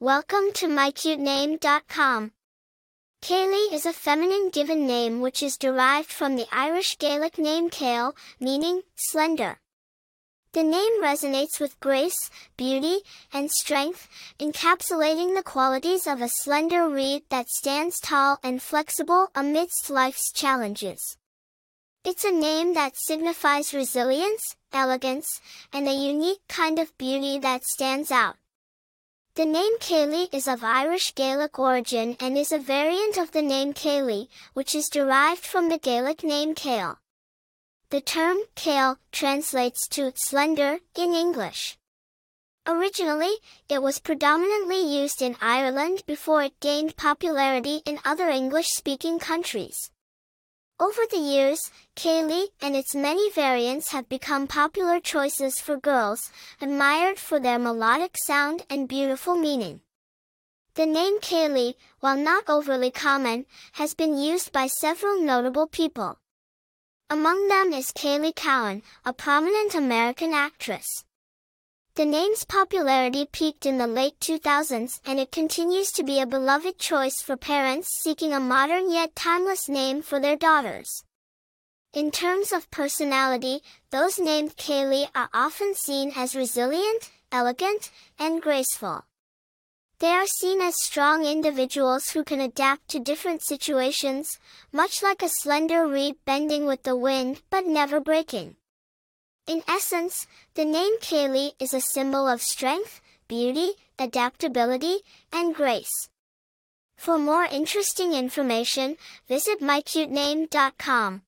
Welcome to mycutename.com. Caylee is a feminine given name which is derived from the Irish Gaelic name Cale, meaning slender. The name resonates with grace, beauty, and strength, encapsulating the qualities of a slender reed that stands tall and flexible amidst life's challenges. It's a name that signifies resilience, elegance, and a unique kind of beauty that stands out. The name Caylee is of Irish Gaelic origin and is a variant of the name Kaylee, which is derived from the Gaelic name Cale. The term Cale translates to slender in English. Originally, it was predominantly used in Ireland before it gained popularity in other English-speaking countries. Over the years, Caylee and its many variants have become popular choices for girls, admired for their melodic sound and beautiful meaning. The name Caylee, while not overly common, has been used by several notable people. Among them is Caylee Cowan, a prominent American actress. The name's popularity peaked in the late 2000s and it continues to be a beloved choice for parents seeking a modern yet timeless name for their daughters. In terms of personality, those named Caylee are often seen as resilient, elegant, and graceful. They are seen as strong individuals who can adapt to different situations, much like a slender reed bending with the wind but never breaking. In essence, the name Caylee is a symbol of strength, beauty, adaptability, and grace. For more interesting information, visit mycutename.com.